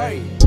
Hey.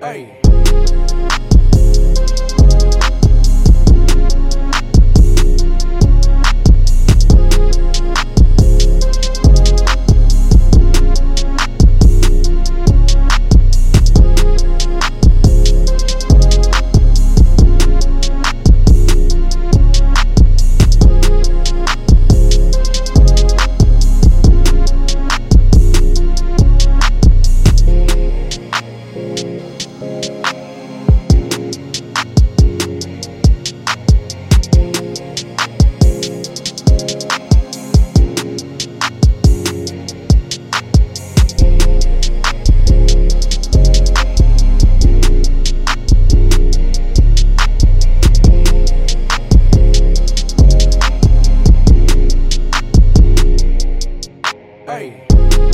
Hey.